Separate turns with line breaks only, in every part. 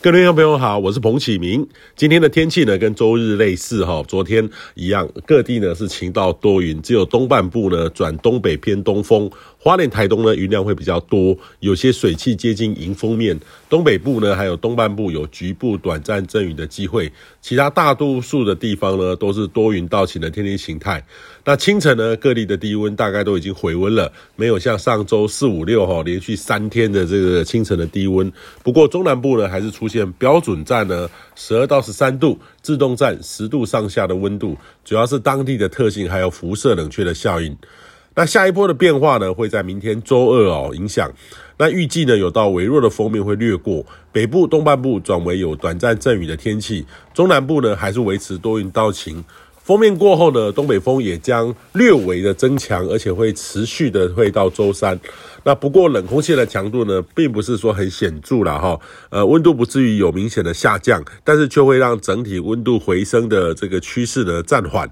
各位朋友好，我是彭启明。今天的天气呢，跟周日类似哈，昨天一样，各地呢是晴到多云，只有东半部呢转东北偏东风，花莲、台东呢云量会比较多，有些水汽接近迎风面。东北部呢还有东半部有局部短暂阵雨的机会，其他大多数的地方呢都是多云到晴的天气形态。那清晨呢，各地的低温大概都已经回温了，没有像上周四五六哈连续三天的这个清晨的低温。不过中南部呢还是出现标准站呢，十二到十三度，自动站十度上下的温度，主要是当地的特性，还有辐射冷却的效应。那下一波的变化呢，会在明天周二哦影响。那预计呢，有到微弱的锋面会掠过北部、东半部，转为有短暂阵雨的天气。中南部呢，还是维持多云到晴。锋面过后呢，东北风也将略微的增强，而且会持续的会到周三。那不过冷空气的强度呢，并不是说很显著了哈，呃，温度不至于有明显的下降，但是却会让整体温度回升的这个趋势呢暂缓。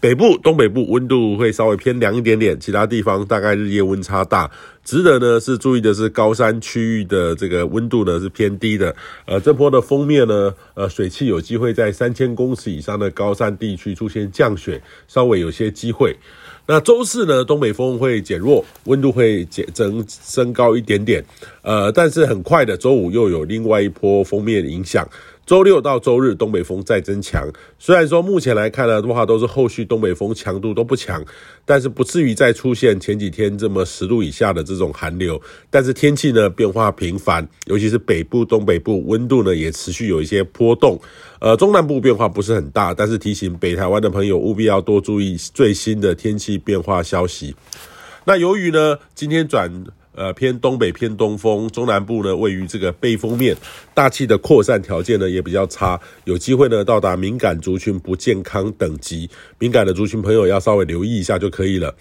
北部、东北部温度会稍微偏凉一点点，其他地方大概日夜温差大。值得呢是注意的是，高山区域的这个温度呢是偏低的。呃，这波的锋面呢，呃，水汽有机会在三千公尺以上的高山地区出现降雪，稍微有些机会。那周四呢，东北风会减弱，温度会减增升高一点点。呃，但是很快的，周五又有另外一波锋面影响。周六到周日，东北风再增强。虽然说目前来看呢，的话都是后续东北风强度都不强，但是不至于再出现前几天这么十度以下的这种寒流。但是天气呢变化频繁，尤其是北部、东北部温度呢也持续有一些波动。呃，中南部变化不是很大，但是提醒北台湾的朋友务必要多注意最新的天气变化消息。那由于呢今天转。呃，偏东北偏东风，中南部呢位于这个背风面，大气的扩散条件呢也比较差，有机会呢到达敏感族群不健康等级，敏感的族群朋友要稍微留意一下就可以了。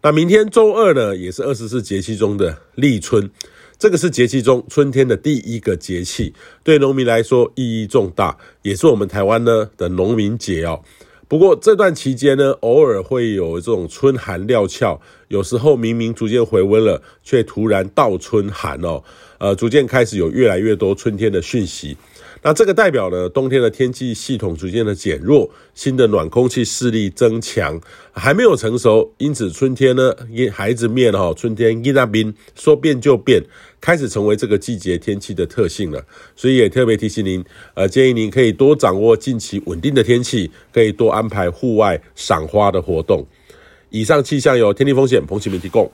那明天周二呢，也是二十四节气中的立春，这个是节气中春天的第一个节气，对农民来说意义重大，也是我们台湾呢的农民节哦。不过这段期间呢，偶尔会有这种春寒料峭，有时候明明逐渐回温了，却突然倒春寒哦，呃，逐渐开始有越来越多春天的讯息。那这个代表呢，冬天的天气系统逐渐的减弱，新的暖空气势力增强，还没有成熟，因此春天呢，因孩子面哈，春天一那边说变就变，开始成为这个季节天气的特性了。所以也特别提醒您，呃，建议您可以多掌握近期稳定的天气，可以多安排户外赏花的活动。以上气象由天地风险彭启明提供。